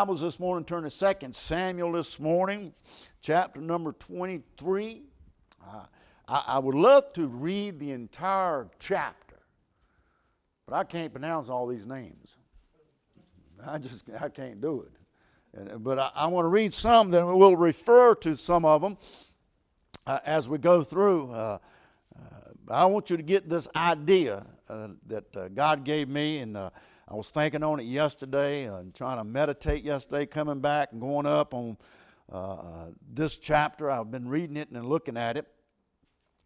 Bibles this morning, turn to 2 Samuel this morning, chapter number 23. Uh, I, I would love to read the entire chapter, but I can't pronounce all these names. I just I can't do it. And, but I, I want to read some, then we'll refer to some of them uh, as we go through. Uh, uh I want you to get this idea uh, that uh, God gave me, and I was thinking on it yesterday and trying to meditate yesterday, coming back and going up on uh, this chapter. I've been reading it and looking at it.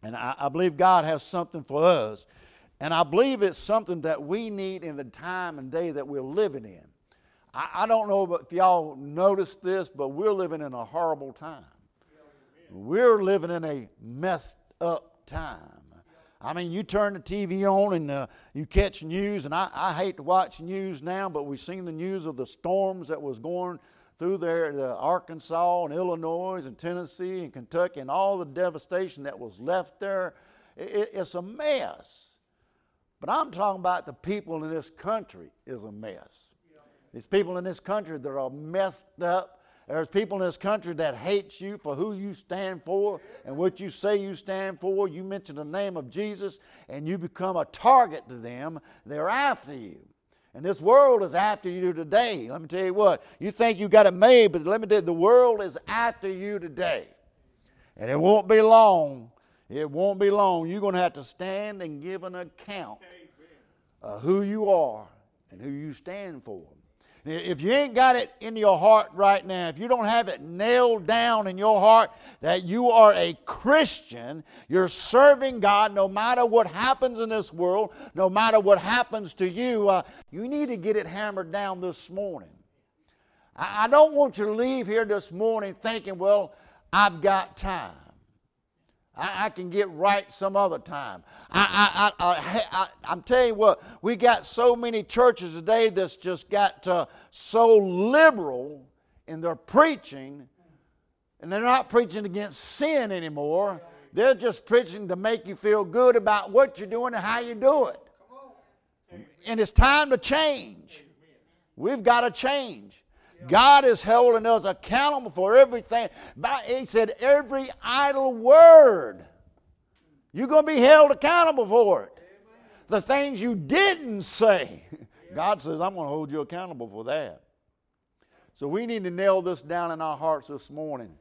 And I, I believe God has something for us. And I believe it's something that we need in the time and day that we're living in. I, I don't know if y'all noticed this, but we're living in a horrible time. We're living in a messed up time. I mean, you turn the TV on and uh, you catch news, and I, I hate to watch news now, but we've seen the news of the storms that was going through there, the Arkansas and Illinois and Tennessee and Kentucky, and all the devastation that was left there. It, it's a mess. But I'm talking about the people in this country is a mess. These people in this country that are messed up there's people in this country that hates you for who you stand for and what you say you stand for. You mention the name of Jesus and you become a target to them. They're after you. And this world is after you today. Let me tell you what, you think you got it made, but let me tell you, the world is after you today. And it won't be long. It won't be long. You're going to have to stand and give an account of who you are and who you stand for. If you ain't got it in your heart right now, if you don't have it nailed down in your heart that you are a Christian, you're serving God no matter what happens in this world, no matter what happens to you, uh, you need to get it hammered down this morning. I, I don't want you to leave here this morning thinking, well, I've got time. I, I, can get right some other time. I, I, I, I, am telling you what, we got so many churches today that's just got uh, so liberal in their preaching, and they're not preaching against sin anymore. They're just preaching to make you feel good about what you're doing and how you do it. And it's time to change. We've got to change. God is holding us accountable for everything. He said, every idle word, you're going to be held accountable for it. The things you didn't say, God says, I'm going to hold you accountable for that. So we need to nail this down in our hearts this morning,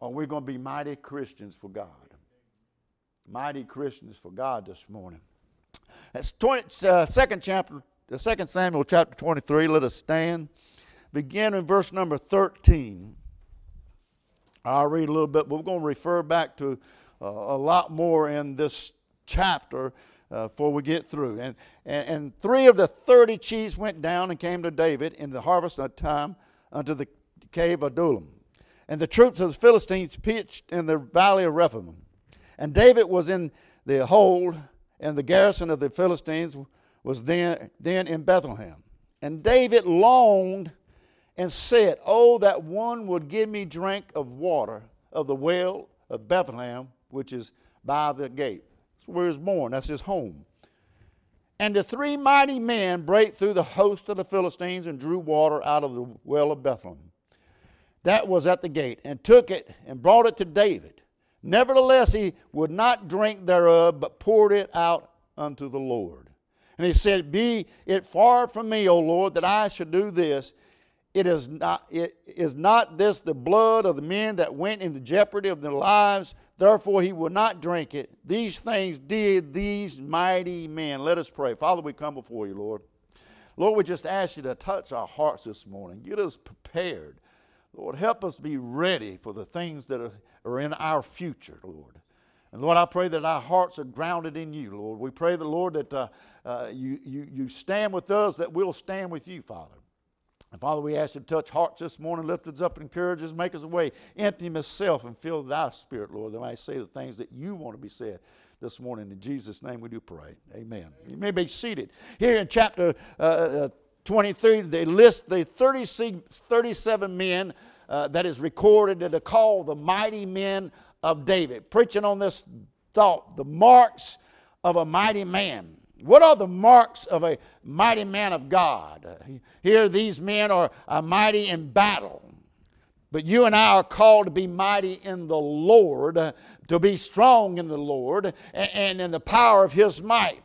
or we're going to be mighty Christians for God. Mighty Christians for God this morning. That's 20, uh, second chapter, the second Samuel chapter 23. Let us stand begin in verse number 13. I'll read a little bit, but we're going to refer back to uh, a lot more in this chapter uh, before we get through. And, and, and, three of the 30 chiefs went down and came to David in the harvest time unto the cave of Adullam. And the troops of the Philistines pitched in the valley of Rephaim. And David was in the hold, and the garrison of the Philistines was then, then in Bethlehem. And David longed and said, Oh, that one would give me drink of water of the well of Bethlehem, which is by the gate. That's where he was born, that's his home. And the three mighty men brake through the host of the Philistines and drew water out of the well of Bethlehem. That was at the gate, and took it and brought it to David. Nevertheless, he would not drink thereof, but poured it out unto the Lord. And he said, Be it far from me, O Lord, that I should do this. It is not, it is not this the blood of the men that went into jeopardy of their lives, therefore he will not drink it. These things did these mighty men. Let us pray. Father, we come before you, Lord. Lord, we just ask you to touch our hearts this morning. Get us prepared. Lord, help us be ready for the things that are, are in our future, Lord. And Lord, I pray that our hearts are grounded in you, Lord. We pray, the Lord, that uh, uh, you, you, you stand with us, that we'll stand with you, Father. And Father, we ask you to touch hearts this morning, lift us up encourage us, make us away, empty himself and fill thy spirit, Lord, that I say the things that you want to be said this morning. In Jesus' name we do pray. Amen. Amen. You may be seated. Here in chapter uh, uh 23, they list the 37 men uh, that is recorded are called the mighty men of David. Preaching on this thought, the marks of a mighty man. What are the marks of a mighty man of God? Here, these men are mighty in battle. But you and I are called to be mighty in the Lord, to be strong in the Lord, and in the power of His might.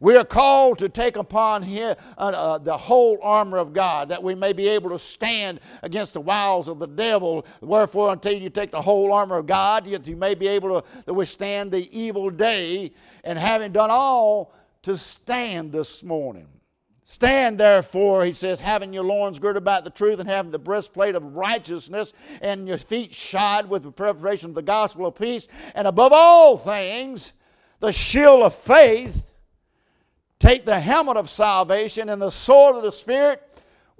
We are called to take upon here, uh, uh, the whole armor of God that we may be able to stand against the wiles of the devil. Wherefore, until you take the whole armor of God, you, you may be able to withstand the evil day, and having done all, to stand this morning. Stand therefore, he says, having your loins girded about the truth and having the breastplate of righteousness and your feet shod with the preparation of the gospel of peace, and above all things, the shield of faith. Take the helmet of salvation and the sword of the Spirit,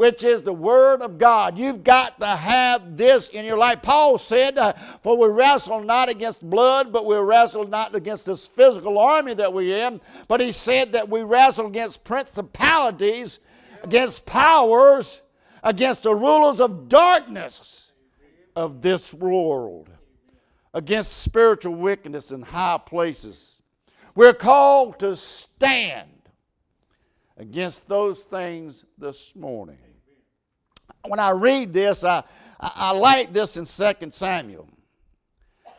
which is the Word of God. You've got to have this in your life. Paul said, uh, For we wrestle not against blood, but we wrestle not against this physical army that we're in. But he said that we wrestle against principalities, against powers, against the rulers of darkness of this world, against spiritual wickedness in high places. We're called to stand against those things this morning. When I read this, I, I, I like this in 2 Samuel.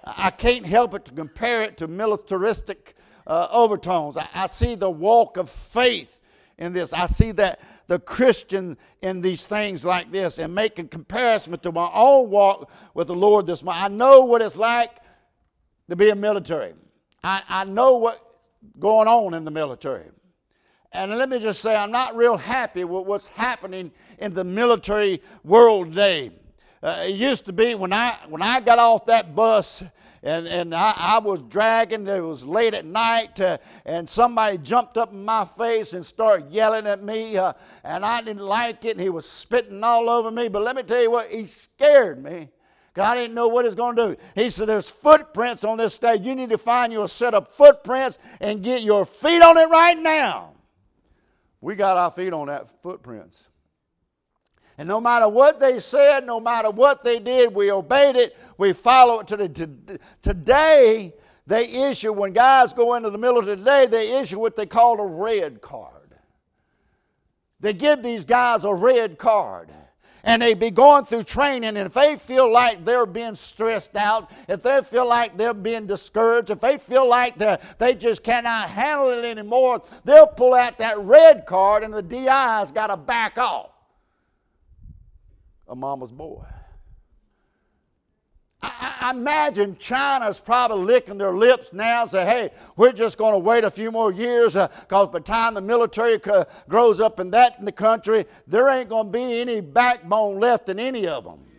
I can't help but to compare it to militaristic uh, overtones. I, I see the walk of faith in this. I see that the Christian in these things like this and making comparison to my own walk with the Lord this morning. I know what it's like to be a military. I, I know what's going on in the military. And let me just say, I'm not real happy with what's happening in the military world today. Uh, it used to be when I when I got off that bus and, and I, I was dragging, it was late at night, uh, and somebody jumped up in my face and started yelling at me, uh, and I didn't like it, and he was spitting all over me. But let me tell you what, he scared me. I didn't know what he's going to do. He said, There's footprints on this stage. You need to find you a set of footprints and get your feet on it right now. We got our feet on that footprints. And no matter what they said, no matter what they did, we obeyed it. We follow it to the today. They issue when guys go into the military today. They issue what they call a red card. They give these guys a red card and they be going through training, and if they feel like they're being stressed out, if they feel like they're being discouraged, if they feel like they just cannot handle it anymore, they'll pull out that red card, and the DI's got to back off. A mama's boy. I, I, imagine China's probably licking their lips now and say, hey, we're just going to wait a few more years because uh, by the time the military grows up in that in the country, there ain't going to be any backbone left in any of them.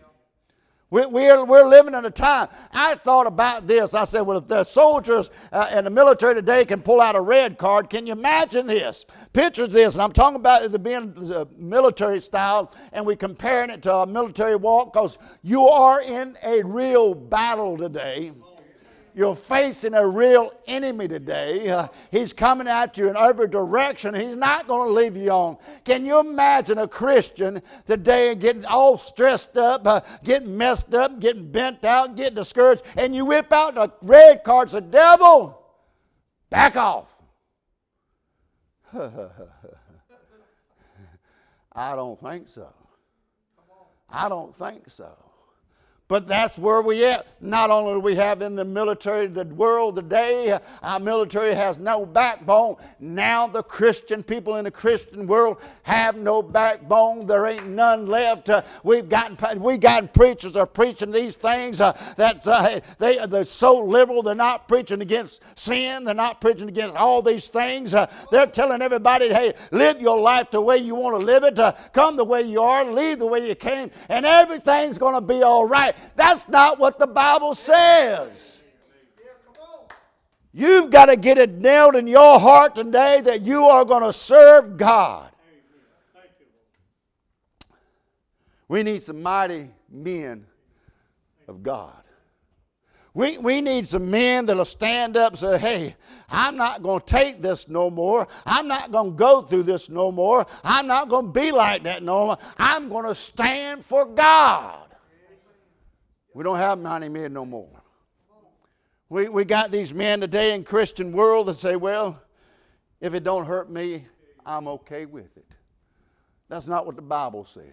We, we're, we're living in a time. I thought about this. I said, well, if the soldiers uh, in the military today can pull out a red card, can you imagine this? Picture this, and I'm talking about it being the military style, and we're comparing it to a military walk because you are in a real battle today. You're facing a real enemy today. Uh, he's coming at you in every direction. He's not going to leave you on. Can you imagine a Christian today getting all stressed up, uh, getting messed up, getting bent out, getting discouraged, and you whip out the red cards, the devil, back off. I don't think so. I don't think so. But that's where we at. Not only do we have in the military the world today, our military has no backbone. Now the Christian people in the Christian world have no backbone. There ain't none left. Uh, we've gotten we gotten preachers are preaching these things uh, that uh, they they're so liberal. They're not preaching against sin. They're not preaching against all these things. Uh, they're telling everybody, hey, live your life the way you want to live it. Uh, come the way you are. Leave the way you came, and everything's going to be all right. That's not what the Bible says. You've got to get it nailed in your heart today that you are going to serve God. We need some mighty men of God. We, we need some men that'll stand up and say, hey, I'm not going to take this no more. I'm not going to go through this no more. I'm not going to be like that no more. I'm going to stand for God. We don't have mighty men no more. We, we got these men today in Christian world that say, well, If it don't hurt me, I'm okay with it. That's not what the Bible says.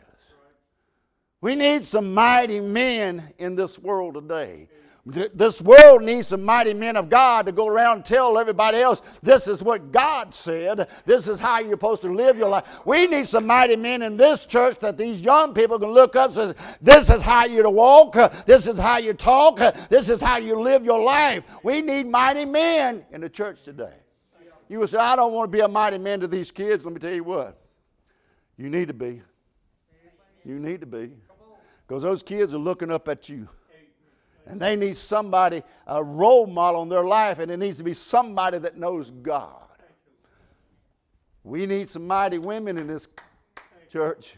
We need some mighty men in this world today. This world needs some mighty men of God to go around and tell everybody else this is what God said. This is how you're supposed to live your life. We need some mighty men in this church that these young people can look up and say, This is how you to walk. This is how you talk. This is how you live your life. We need mighty men in the church today. You would say, I don't want to be a mighty man to these kids. Let me tell you what. You need to be. You need to be. Because those kids are looking up at you. And they need somebody, a role model in their life, and it needs to be somebody that knows God. We need some mighty women in this church.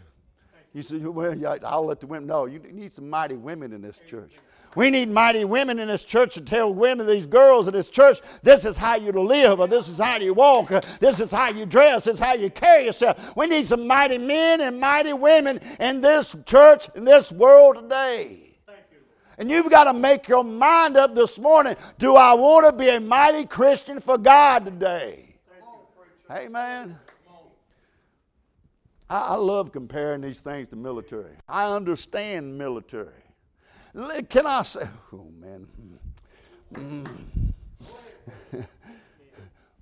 You say, well, I'll let the women know. You need some mighty women in this church. We need mighty women in this church to tell women, these girls in this church, this is how you live, or this is how you walk, or this is how you dress, this is how you carry yourself. We need some mighty men and mighty women in this church, in this world today. And you've got to make your mind up this morning. Do I want to be a mighty Christian for God today? Amen. I, love comparing these things to military. I understand military. Can I say, oh man. Mm.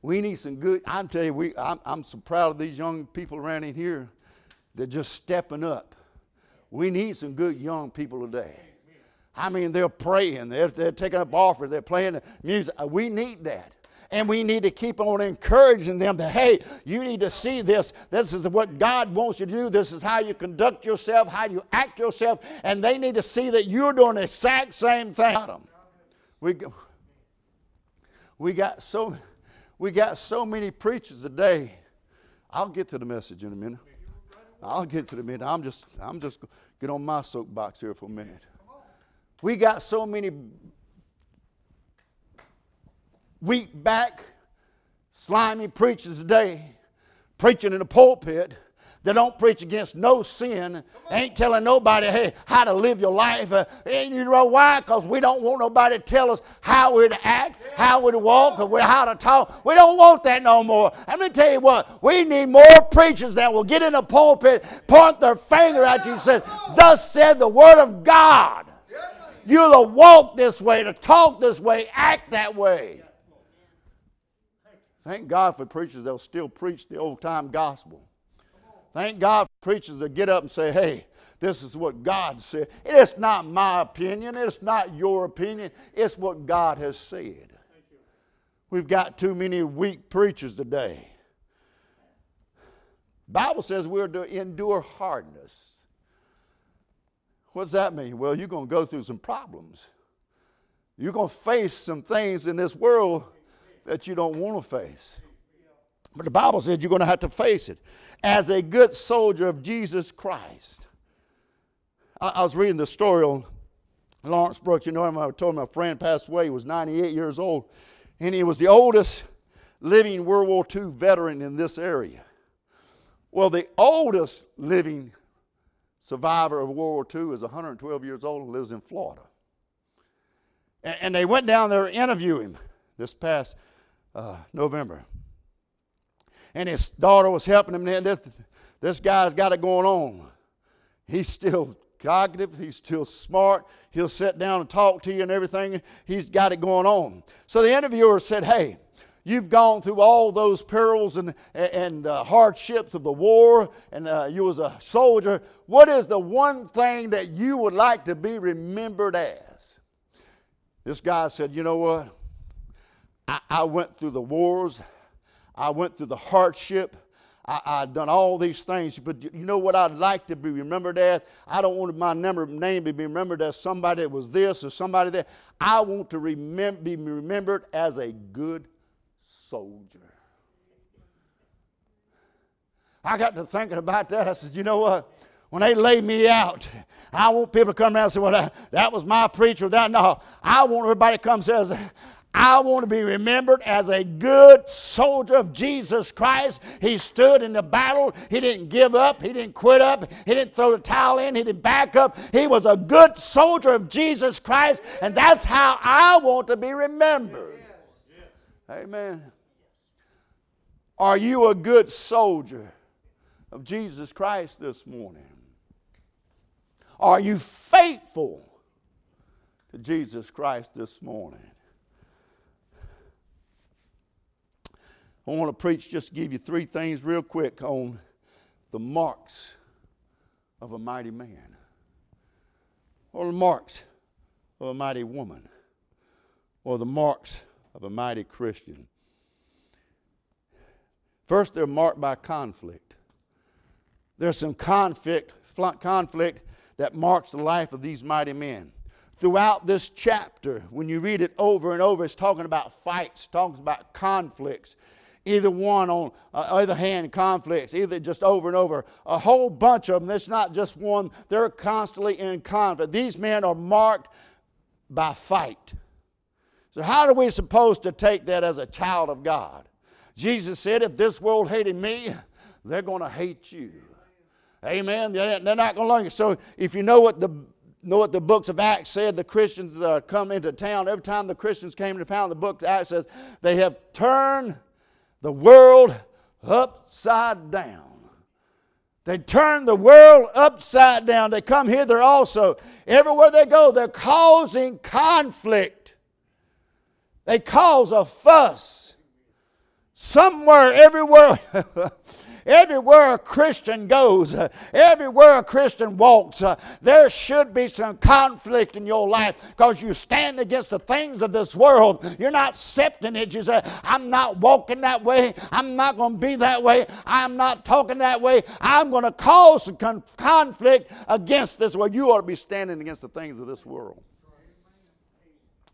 we need some good. I'm telling you, we, I'm, I'm so proud of these young people around in here. They're just stepping up. We need some good young people today. I mean, they're praying, they're, they're taking up offers, they're playing music. Uh, we need that. And we need to keep on encouraging them that, hey, you need to see this. This is what God wants you to do. This is how you conduct yourself, how you act yourself. And they need to see that you're doing the exact same thing. We, we, got so, we got so many preachers today. I'll get to the message in a minute. I'll get to the minute. I'm just, I'm just get on my soapbox here for a minute. We got so many weak back, slimy preachers today preaching in the pulpit that don't preach against no sin, ain't telling nobody, hey, how to live your life. Uh, and you know why? Because we don't want nobody to tell us how we're to act, how we're to walk, or how to talk. We don't want that no more. Let me tell you what, we need more preachers that will get in the pulpit, point their finger at you and say, Thus said the word of God. To walk this way, to talk this way, act that way. Thank God for preachers that'll still preach the old time gospel. Thank God for preachers that get up and say, hey, this is what God said. It's not my opinion, it's not your opinion, it's what God has said. We've got too many weak preachers today. Bible says we're to endure hardness. What's that mean? Well, you're going to go through some problems. You're going to face some things in this world that you don't want to face. But the Bible says you're going to have to face it. As a good soldier of Jesus Christ. I, I was reading the story on Lawrence Brooks. You know him. I told him my friend passed away. He was 98 years old. And he was the oldest living World War II veteran in this area. Well, the oldest living survivor of World War II, is 112 years old and lives in Florida. And, and they went down there to interview him this past uh, November. And his daughter was helping him. And this, this guy's got it going on. He's still cognitive, he's still smart. He'll sit down and talk to you and everything. He's got it going on. So the interviewer said, Hey, You've gone through all those perils and, and hardships of the war, and uh, you was a soldier. What is the one thing that you would like to be remembered as? This guy said, You know what? I, I went through the wars, I went through the hardship. I, have done all these things, but you know what I'd like to be remembered as? I don't want my number, name to be remembered as somebody that was this or somebody that. I want to be remembered as a good soldier. I got to thinking about that. I said, you know what? When they lay me out, I want people to come around and say, well, that, that was my preacher. That No, I want everybody to come and says, I want to be remembered as a good soldier of Jesus Christ. He stood in the battle. He didn't give up. He didn't quit up. He didn't throw the towel in. He didn't back up. He was a good soldier of Jesus Christ, and that's how I want to be remembered. Amen. Are you a good soldier of Jesus Christ this morning? Are you faithful to Jesus Christ this morning? I want to preach, just give you three things real quick on the marks of a mighty man or the marks of a mighty woman or the marks of a mighty Christian. First, they're marked by conflict. There's some conflict, conflict that marks the life of these mighty men. Throughout this chapter, when you read it over and over, it's talking about fights, talking about conflicts. Either one on uh, either hand, conflicts, either just over and over. A whole bunch of them. It's not just one, they're constantly in conflict. These men are marked by fight. So, how are we supposed to take that as a child of God? Jesus said, if this world hated me, they're going to hate you. Amen. They're not going to like you. So, if you know what the know what the books of Acts said, the Christians that come into town, every time the Christians came into town, the book of Acts says they have turned the world upside down. They turn the world upside down. They come hither also. Everywhere they go, they're causing conflict. They cause a fuss. Somewhere, everywhere. Everywhere a Christian goes, uh, everywhere a Christian walks, uh, there should be some conflict in your life because you stand against the things of this world. You're not accepting it. You say, I'm not walking that way. I'm not going to be that way. I'm not talking that way. I'm going to cause some con- conflict against this world. You ought to be standing against the things of this world.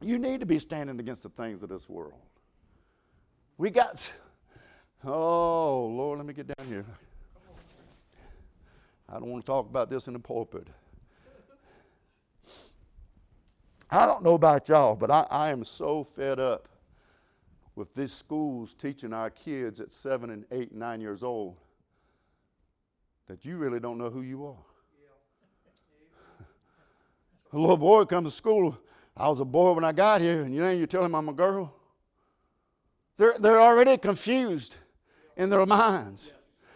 You need to be standing against the things of this world. We got Oh, Lord, let me get down here. I don't want to talk about this in the pulpit. I don't know about y'all, but I, I am so fed up with these schools teaching our kids at seven and eight nine years old that you really don't know who you are. a little boy comes to school. I was a boy when I got here, and you know you tell him I'm a girl. They're, they're already confused in their minds.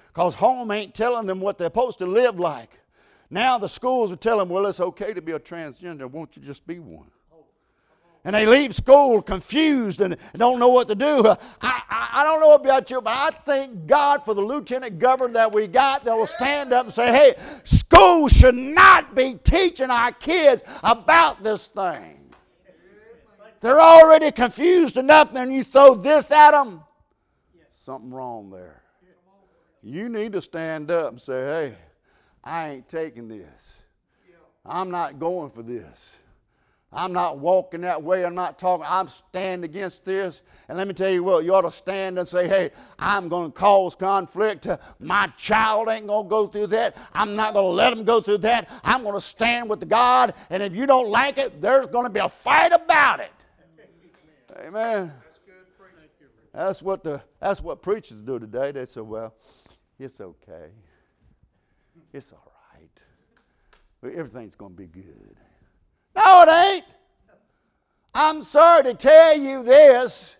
Because home ain't telling them what they're supposed to live like. Now the schools are telling them, well, it's okay to be a transgender. Won't you just be one? And they leave school confused and don't know what to do. I, I, I, don't know about you, but I thank God for the lieutenant governor that we got that will stand up and say, hey, school should not be teaching our kids about this thing. They're already confused enough, and you throw this at them something wrong there. You need to stand up and say, hey, I ain't taking this. I'm not going for this. I'm not walking that way. I'm not talking. I'm standing against this. And let me tell you what, you ought to stand and say, hey, I'm going to cause conflict. My child ain't going to go through that. I'm not going to let him go through that. I'm going to stand with God. And if you don't like it, there's going to be a fight about it. Amen. That's what the that's what preachers do today. They say, "Well, it's okay. It's all right. Everything's going to be good." No, it ain't. I'm sorry to tell you this.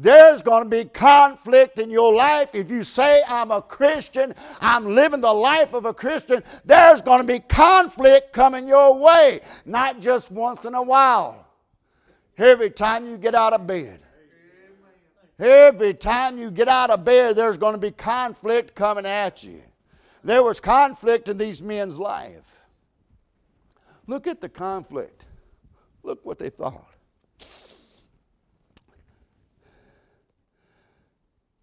There's going to be conflict in your life. If you say, I'm a Christian, I'm living the life of a Christian, there's going to be conflict coming your way, not just once in a while. Every time you get out of bed. Every time you get out of bed, there's going to be conflict coming at you. There was conflict in these men's life. Look at the conflict. Look what they thought.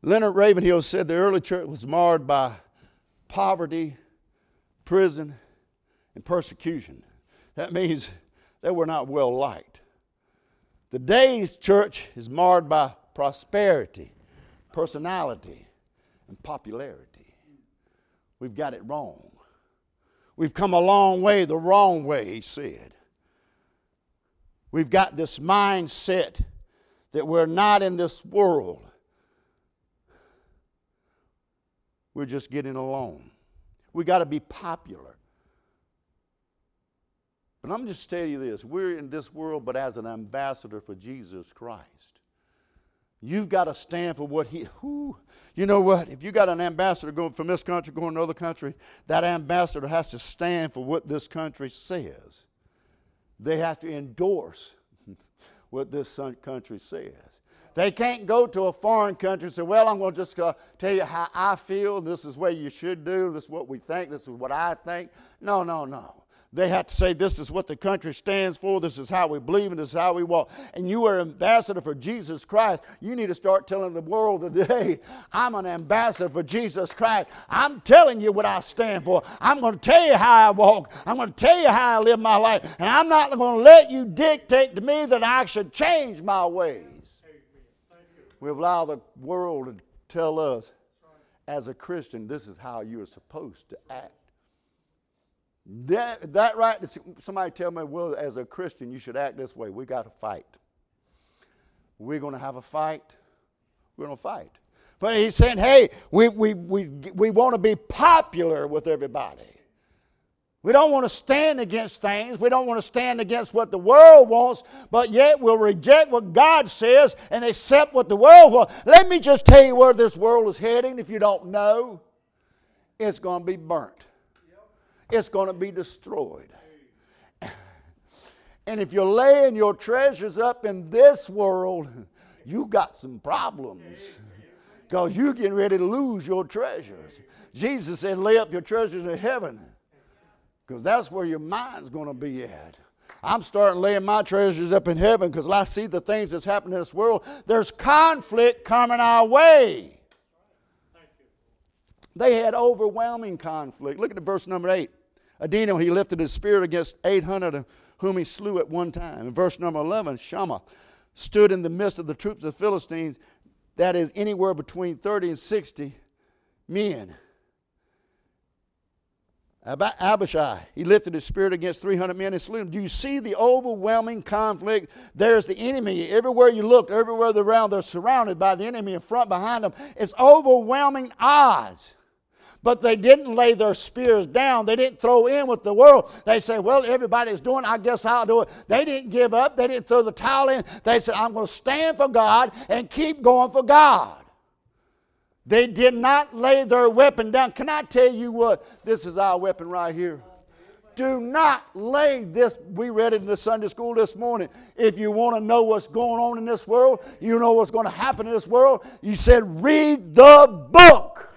Leonard Ravenhill said the early church was marred by poverty, prison, and persecution. That means they were not well liked. The day's church is marred by prosperity, personality, and popularity. We've got it wrong. We've come a long way the wrong way, he said. We've got this mindset that we're not in this world. We're just getting along. We got to be popular. But I'm just telling you this we're in this world, but as an ambassador for Jesus Christ. You've got to stand for what he. Whew, you know what? If you got an ambassador going from this country going to another country, that ambassador has to stand for what this country says. They have to endorse what this country says. They can't go to a foreign country and say, Well, I'm going to just uh, tell you how I feel. This is what you should do. This is what we think. This is what I think. No, no, no. They have to say, This is what the country stands for. This is how we believe, and this is how we walk. And you are ambassador for Jesus Christ. You need to start telling the world today, I'm an ambassador for Jesus Christ. I'm telling you what I stand for. I'm going to tell you how I walk. I'm going to tell you how I live my life. And I'm not going to let you dictate to me that I should change my ways. We allow the world to tell us, as a Christian, this is how you are supposed to act. That, that right, somebody tell me, well, as a Christian, you should act this way. We got to fight. We're going to have a fight. We're going to fight. But he's saying, hey, we, we, we, we want to be popular with everybody. We don't want to stand against things. We don't want to stand against what the world wants, but yet we'll reject what God says and accept what the world wants. Let me just tell you where this world is heading if you don't know. It's going to be burnt, it's going to be destroyed. And if you're laying your treasures up in this world, you got some problems because you're getting ready to lose your treasures. Jesus said, Lay up your treasures in heaven because that's where your mind's going to be at. I'm starting laying my treasures up in heaven because I see the things that's happening in this world. There's conflict coming our way. They had overwhelming conflict. Look at the verse number 8. Adino, he lifted his spear against 800 whom he slew at one time. In verse number 11, Shammah stood in the midst of the troops of the Philistines, that is anywhere between 30 and 60 men. Abishai, he lifted his spirit against 300 men and slew them. Do you see the overwhelming conflict? There's the enemy. Everywhere you look, everywhere around, they're surrounded by the enemy in front, behind them. It's overwhelming odds. But they didn't lay their spears down. They didn't throw in with the world. They say, well, everybody's doing. I guess I'll do it. They didn't give up. They didn't throw the towel in. They said, I'm going to stand for God and keep going for God. They did not lay their weapon down. Can I tell you what? This is our weapon right here. Do not lay this. We read it in the Sunday school this morning. If you want to know what's going on in this world, you know what's going to happen in this world, you said, read the book.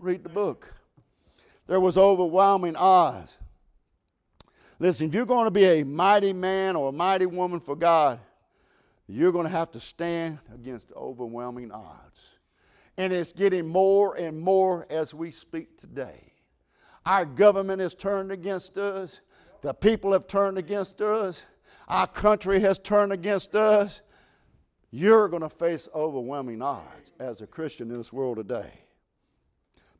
Read the book. There was overwhelming odds. Listen, if you're going to be a mighty man or a mighty woman for God, you're going to have to stand against overwhelming odds. And it's getting more and more as we speak today. Our government has turned against us, the people have turned against us, our country has turned against us. You're going to face overwhelming odds as a Christian in this world today.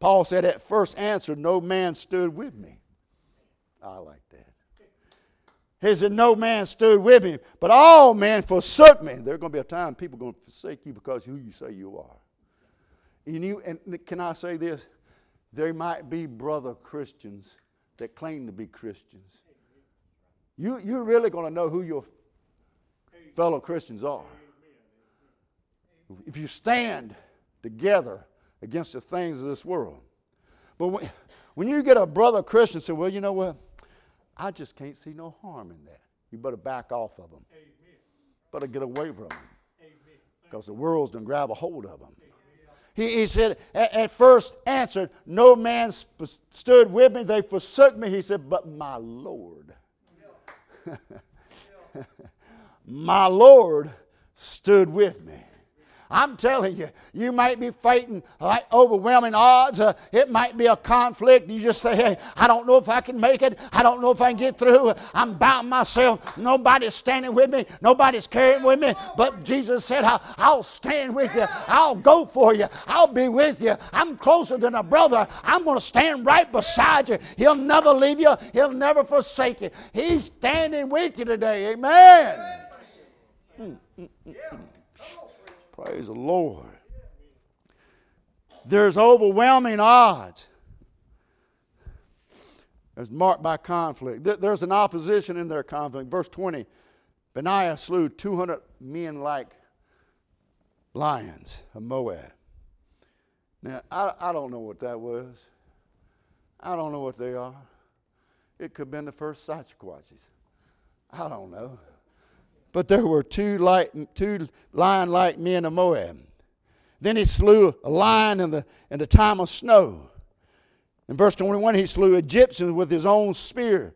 Paul said, At first answer, no man stood with me. I like that. He said, No man stood with him, but all men forsook me. There's going to be a time people are going to forsake you because who you say you are. And, you, and can I say this? There might be brother Christians that claim to be Christians. You, you're really going to know who your fellow Christians are. If you stand together against the things of this world. But when, when you get a brother Christian say, well, you know what? I just can't see no harm in that. You better back off of them. Amen. Better get away from them. Because the world's going to grab a hold of them. He, he said, at, at, first answered, No man sp- stood with me. They forsook me. He said, But my Lord. my Lord stood with me. I'm telling you, you might be fighting like overwhelming odds. Uh, it might be a conflict. You just say, hey, I don't know if I can make it. I don't know if I can get through. I'm bound myself. Nobody's standing with me. Nobody's carrying with me. But Jesus said, I'll, stand with you. I'll go for you. I'll be with you. I'm closer than a brother. I'm going to stand right beside you. He'll never leave you. He'll never forsake you. He's standing with you today. Amen. Mm, mm, mm. Praise the Lord. There's overwhelming odds. It's marked by conflict. There's an opposition in their conflict. Verse 20 Benaiah slew 200 men like lions of Moab. Now, I, I don't know what that was. I don't know what they are. It could have been the first Sasquatches. I don't know. But there were two, two lion like men of Moab. Then he slew a lion in the, in the time of snow. In verse 21, he slew Egyptians with his own spear.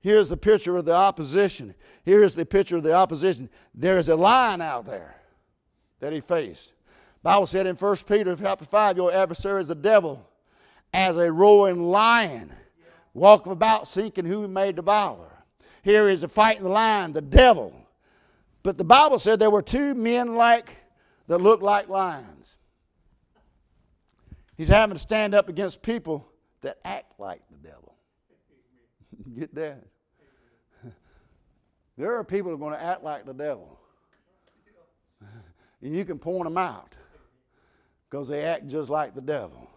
Here's the picture of the opposition. Here's the picture of the opposition. There is a lion out there that he faced. Bible said in 1 Peter chapter 5, your adversary is the devil, as a roaring lion, walking about seeking who he may devour. Here is a fighting the lion, the devil. But the Bible said there were two men like that looked like lions. He's having to stand up against people that act like the devil. Get that? There are people who are going to act like the devil. And you can point them out because they act just like the devil.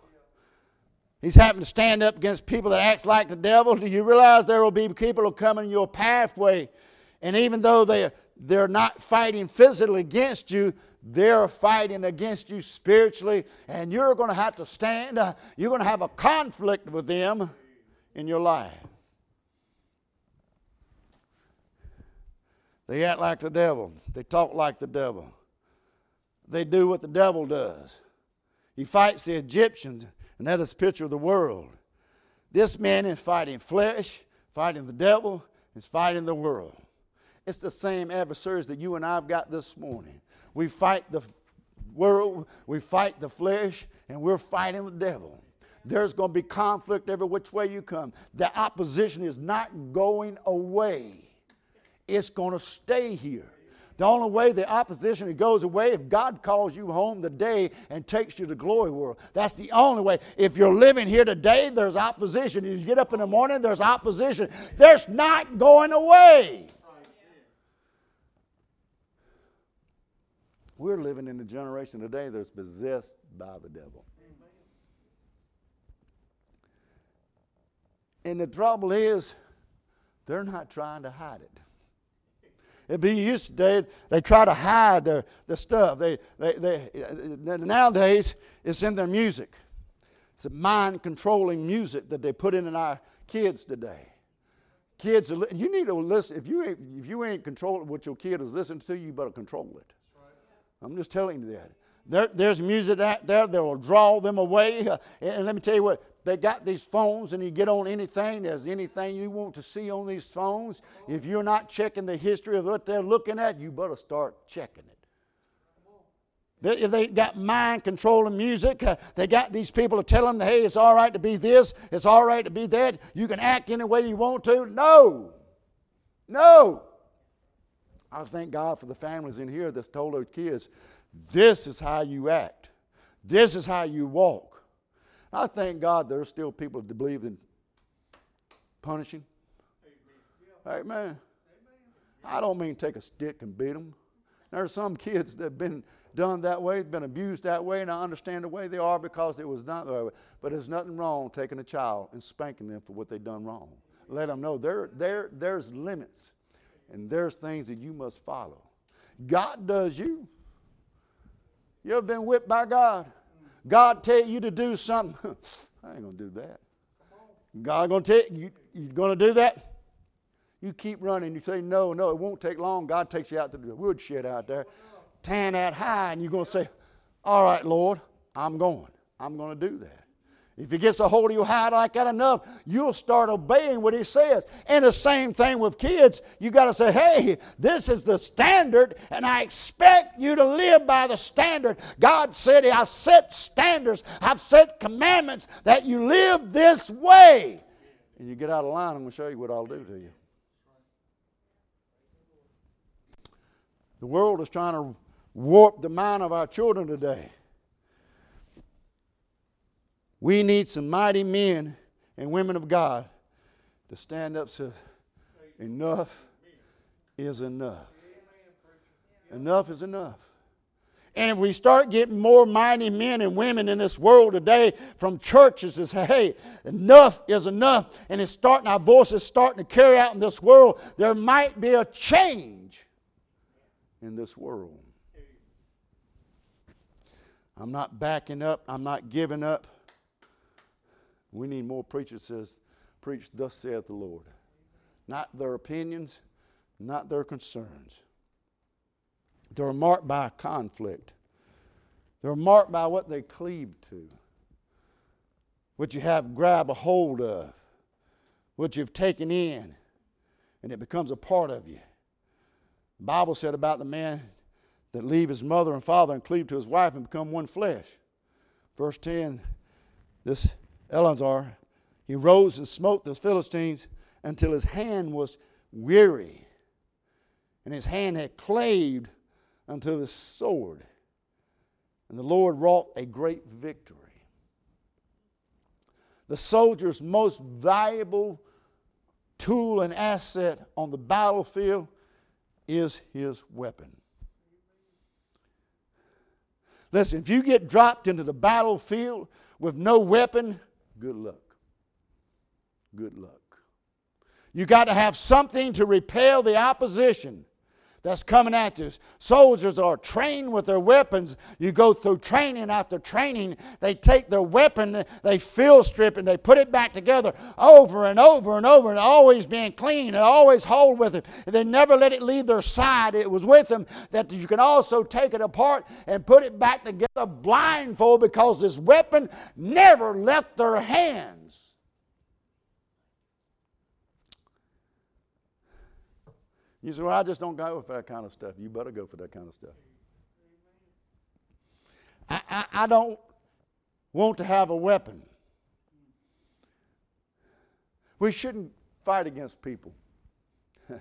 He's having to stand up against people that acts like the devil. Do you realize there will be people who come in your pathway, and even though they they're not fighting physically against you, they're fighting against you spiritually, and you're going to have to stand. Uh, you're going to have a conflict with them in your life. They act like the devil. They talk like the devil. They do what the devil does. He fights the Egyptians, and that is a picture of the world. This man is fighting flesh, fighting the devil, is fighting the world. It's the same adversaries that you and I have got this morning. We fight the world, we fight the flesh, and we're fighting the devil. There's going to be conflict every which way you come. The opposition is not going away, it's going to stay here. The only way the opposition goes away if God calls you home today and takes you to glory world. That's the only way. If you're living here today, there's opposition. You get up in the morning, there's opposition. There's not going away. We're living in a generation today that's possessed by the devil. And the trouble is, they're not trying to hide it. It'd be used today, they try to hide their, their stuff. They, they, they, uh, nowadays, it's in their music. It's a mind controlling music that they put in, in our kids today. Kids, you need to listen. If you ain't, if you ain't controlling what your kid is listening to, you better control it. I'm just telling you that. There, there's music out there that will draw them away. Uh, and let me tell you what, they got these phones, and you get on anything. There's anything you want to see on these phones. If you're not checking the history of what they're looking at, you better start checking it. They, they got mind controlling music. Uh, they got these people to tell them, hey, it's all right to be this, it's all right to be that. You can act any way you want to. No. No. I thank God for the families in here that's told their kids, this is how you act. This is how you walk. I thank God there's still people that believe in punishing. Amen. Amen. I don't mean take a stick and beat them. There are some kids that have been done that way, been abused that way, and I understand the way they are because it was not that way. But there's nothing wrong taking a child and spanking them for what they've done wrong. Let them know there, there, there's limits and there's things that you must follow. God does you. You ever been whipped by God? God tell you to do something. I ain't gonna do that. God gonna tell you you gonna do that? You keep running. You say no, no. It won't take long. God takes you out to the woodshed out there, tan that high, and you're gonna say, "All right, Lord, I'm going. I'm gonna do that." If he gets a hold of your hide like that enough, you'll start obeying what he says. And the same thing with kids. You got to say, hey, this is the standard, and I expect you to live by the standard. God said, I set standards, I've set commandments that you live this way. And you get out of line, I'm going to show you what I'll do to you. The world is trying to warp the mind of our children today. We need some mighty men and women of God to stand up say, enough is enough. Enough is enough. And if we start getting more mighty men and women in this world today from churches that say, hey, enough is enough, and it's starting, our voices starting to carry out in this world, there might be a change in this world. I'm not backing up. I'm not giving up. We need more preachers says, preach thus saith the Lord. Not their opinions, not their concerns. They're marked by conflict. They're marked by what they cleave to, what you have grab a hold of, what you've taken in, and it becomes a part of you. The Bible said about the man that leave his mother and father and cleave to his wife and become one flesh. Verse 10, this Eleazar, he rose and smote the Philistines until his hand was weary, and his hand had claved unto the sword. And the Lord wrought a great victory. The soldier's most valuable tool and asset on the battlefield is his weapon. Listen, if you get dropped into the battlefield with no weapon, good luck. Good luck. You got to have something to repel the opposition that's coming at you. Soldiers are trained with their weapons. You go through training after training. They take their weapon, they field strip, and they put it back together over and over and over, and always being clean and always hold with it. And they never let it leave their side. It was with them that you can also take it apart and put it back together blindfold because this weapon never left their hands. You say, well, I just don't go for that kind of stuff. You better go for that kind of stuff. I, I, I don't want to have a weapon. We shouldn't fight against people. the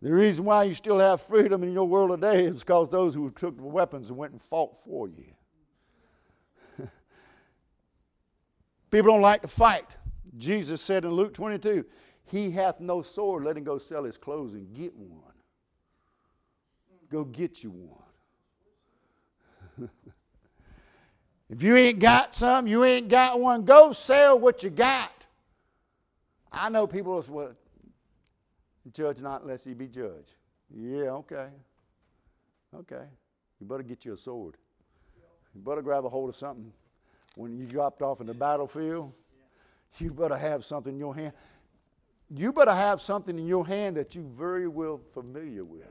reason why you still have freedom in your world today is because those who took the weapons and went and fought for you. people don't like to fight. Jesus said in Luke 22, he hath no sword, let him go sell his clothes and get one. Go get you one. if you ain't got some, you ain't got one, go sell what you got. I know people say, well, judge not unless he be judged. Yeah, okay. Okay. You better get you a sword. You better grab a hold of something. When you dropped off in the battlefield, you better have something in your hand you better have something in your hand that you're very well familiar with.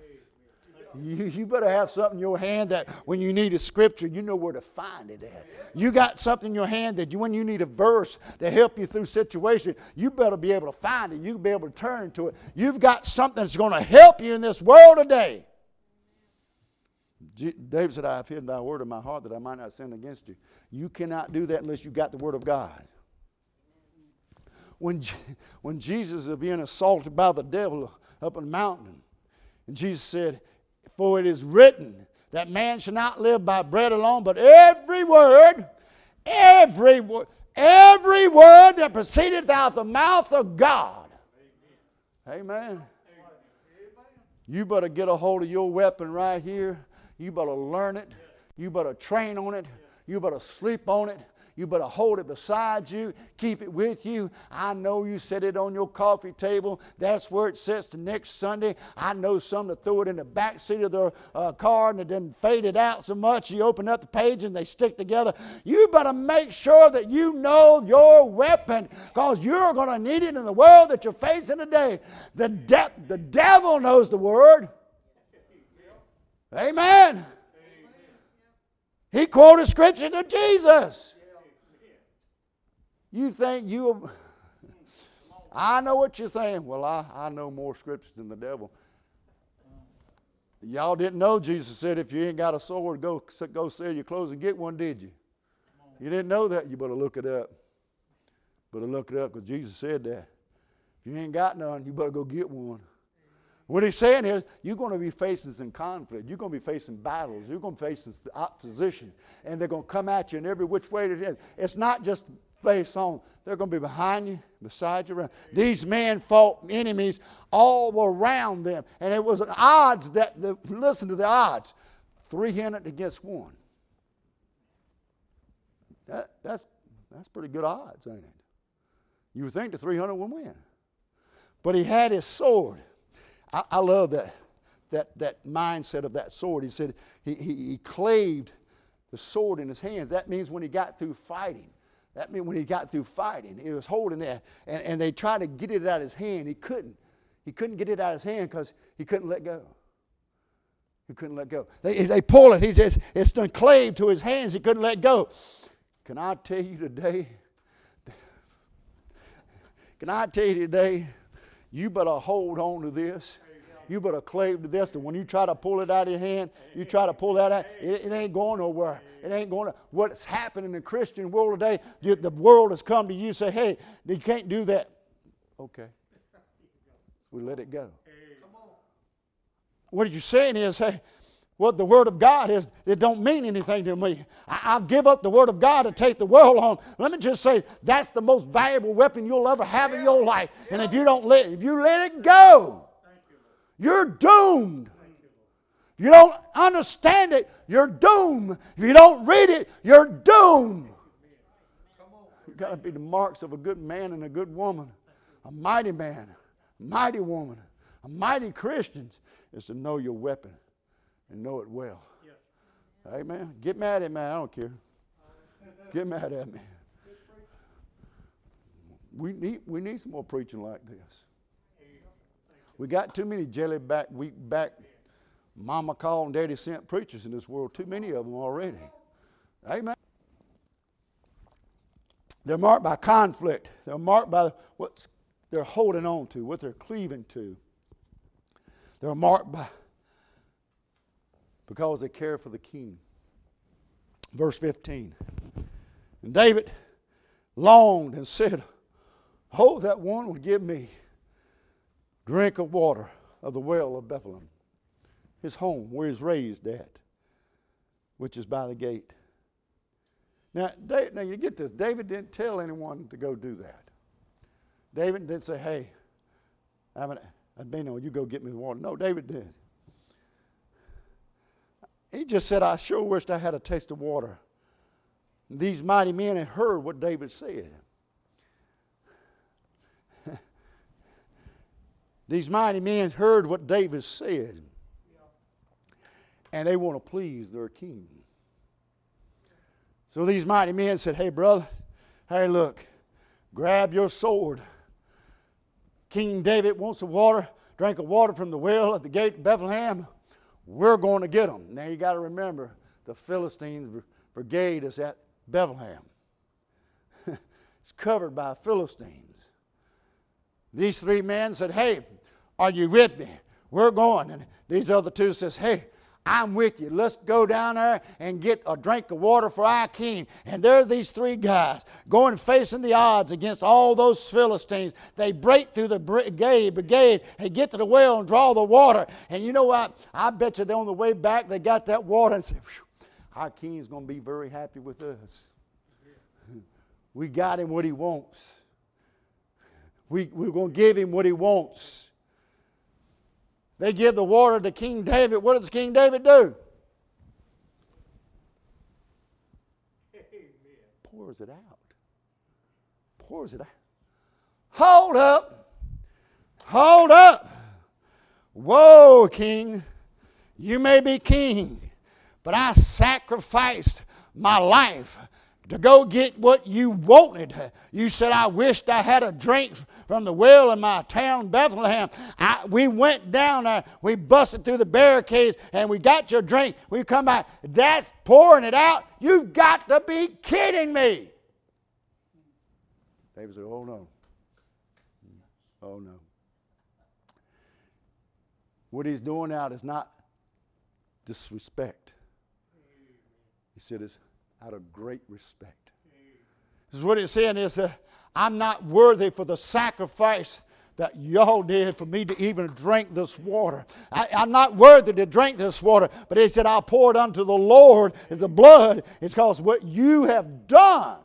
You, you better have something in your hand that when you need a scripture, you know where to find it at. You got something in your hand that you, when you need a verse to help you through situation, you better be able to find it. You be able to turn to it. You've got something that's going to help you in this world today. David said, I have hidden thy word in my heart that I might not sin against you. You cannot do that unless you got the word of God when, when Jesus is being assaulted by the devil up on the mountain. And Jesus said, For it is written that man shall not live by bread alone, but every word, every word, every word that proceedeth out of the mouth of God. Amen. Amen. You better get a hold of your weapon right here. You better learn it. You better train on it. You better sleep on it. You better hold it beside you, keep it with you. I know you set it on your coffee table. That's where it sits the next Sunday. I know some that throw it in the back seat of their uh, car and it didn't fade it out so much. You open up the page and they stick together. You better make sure that you know your weapon because you're going to need it in the world that you're facing today. The, de- the devil knows the word. Amen. He quoted scripture to Jesus. You think you. I know what you're saying. Well, I, I know more scriptures than the devil. Y'all didn't know Jesus said, if you ain't got a sword, go, go sell your clothes and get one, did you? You didn't know that? You better look it up. Better look it up because Jesus said that. If you ain't got none, you better go get one. What he's saying is, you're going to be facing some conflict. You're going to be facing battles. You're going to face opposition. And they're going to come at you in every which way it is. It's not just face on. They're going to be behind you, beside you. Around. These men fought enemies all around them. And it was an odds that, the, listen to the odds 300 against one. That, that's, that's pretty good odds, ain't it? You would think the 300 would win. But he had his sword. I, I love that, that, that mindset of that sword. He said he, he, he claved the sword in his hands. That means when he got through fighting. That means when he got through fighting, he was holding that, and, and they tried to get it out of his hand. He couldn't. He couldn't get it out of his hand because he couldn't let go. He couldn't let go. They, they pull it. He says it's done clave to his hands. He couldn't let go. Can I tell you today? Can I tell you today? You better hold on to this. You better clave to this. And when you try to pull it out of your hand, you try to pull that out, it, it ain't going nowhere. It ain't going to. What's happening in the Christian world today, the world has come to you say, hey, you can't do that. Okay. We let it go. What you're saying is, hey, what the Word of God is, it don't mean anything to me. I, will give up the Word of God to take the world on. Let me just say, that's the most valuable weapon you'll ever have in your life. And if you don't let, if you let it go, you're doomed. If you don't understand it, you're doomed. If you don't read it, you're doomed. You've got to be the marks of a good man and a good woman, a mighty man, a mighty woman, a mighty Christian is to know your weapon and know it well. Amen. Get mad at me, I don't care. Get mad at me. We need, we need some more preaching like this. We got too many jelly back, weak back, mama called and daddy sent preachers in this world. Too many of them already. Amen. They're marked by conflict. They're marked by what they're holding on to, what they're cleaving to. They're marked by because they care for the king. Verse 15. And David longed and said, Oh, that one would give me drink of water of the well of Bethlehem, his home where he's raised at, which is by the gate. Now, now you get this. David didn't tell anyone to go do that. David didn't say, "Hey, I'm an, on you go get me water." No, David did. He just said, "I sure wished I had a taste of water." These mighty men had heard what David said. These mighty men heard what David said, and they want to please their king. So these mighty men said, Hey, brother, hey, look, grab your sword. King David wants some water, drink of water from the well at the gate of Bethlehem. We're going to get them. Now you got to remember the Philistines' brigade is at Bethlehem. it's covered by Philistines. These three men said, Hey, are you with me? We're going. And these other two says, Hey, I'm with you. Let's go down there and get a drink of water for our king. And there are these three guys going facing the odds against all those Philistines. They break through the brigade, brigade and get to the well and draw the water. And you know what? I bet you they're on the way back, they got that water and said, Our king's going to be very happy with us. We got him what he wants. We, we're going to give him what he wants. They give the water to King David. What does King David do? Amen. Pours it out. Pours it out. Hold up. Hold up. Whoa, King. You may be king, but I sacrificed my life to go get what you wanted. You said, I wished I had a drink from the well in my town, Bethlehem. I, we went down there, we busted through the barricades, and we got your drink. We come back. That's pouring it out. You've got to be kidding me. David said, Oh no. Oh no. What he's doing out is not disrespect. He said it's out of great respect. This is what it's saying is that I'm not worthy for the sacrifice that y'all did for me to even drink this water. I, am not worthy to drink this water, but he said, I'll pour it unto the Lord as the blood. It's because what you have done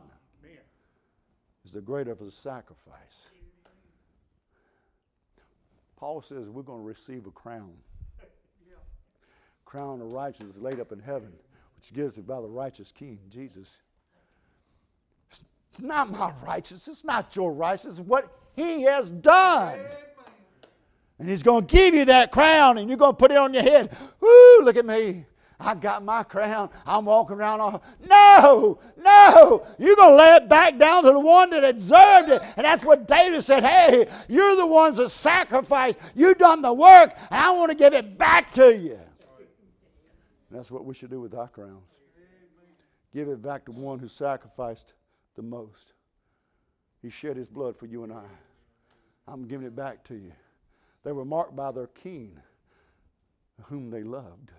is the greater of the sacrifice. Paul says we're going to receive a crown. Crown of righteousness laid up in heaven which gives it by the righteous King, Jesus. It's not my righteousness, it's not your righteousness, what He has done. And He's going to give you that crown and you're going to put it on your head. Woo, look at me. I got my crown. I'm walking around all. No, no. You're going to lay it back down to the one that deserved it. And that's what David said. Hey, you're the ones that sacrificed. You've done the work, I want to give it back to you. And that's what we should do with our crowns. Give it back to one who sacrificed the most. He shed his blood for you and I. I'm giving it back to you. They were marked by their king, whom they loved.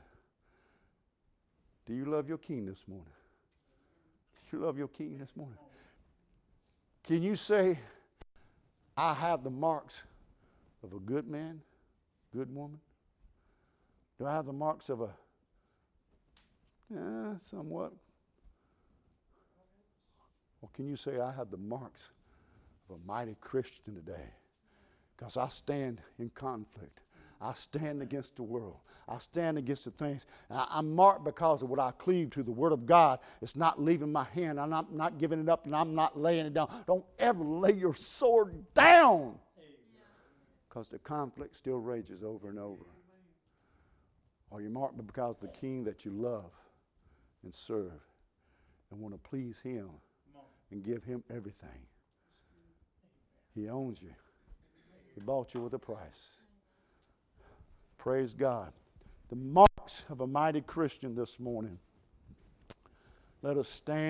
Do you love your king this morning? Do you love your king this morning? Can you say, I have the marks of a good man, good woman? Do I have the marks of a, eh, somewhat? Well, can you say, I have the marks of a mighty Christian today? Because I stand in conflict. I stand against the world. I stand against the things. I, am marked because of what I cleave to, the Word of God. It's not leaving my hand. I'm not, not giving it up and I'm not laying it down. Don't ever lay your sword down because the conflict still rages over and over. Are you marked because the King that you love and serve and want to please Him and give Him everything? He owns you, He bought you with a price. Praise God. The marks of a mighty Christian this morning. Let us stand.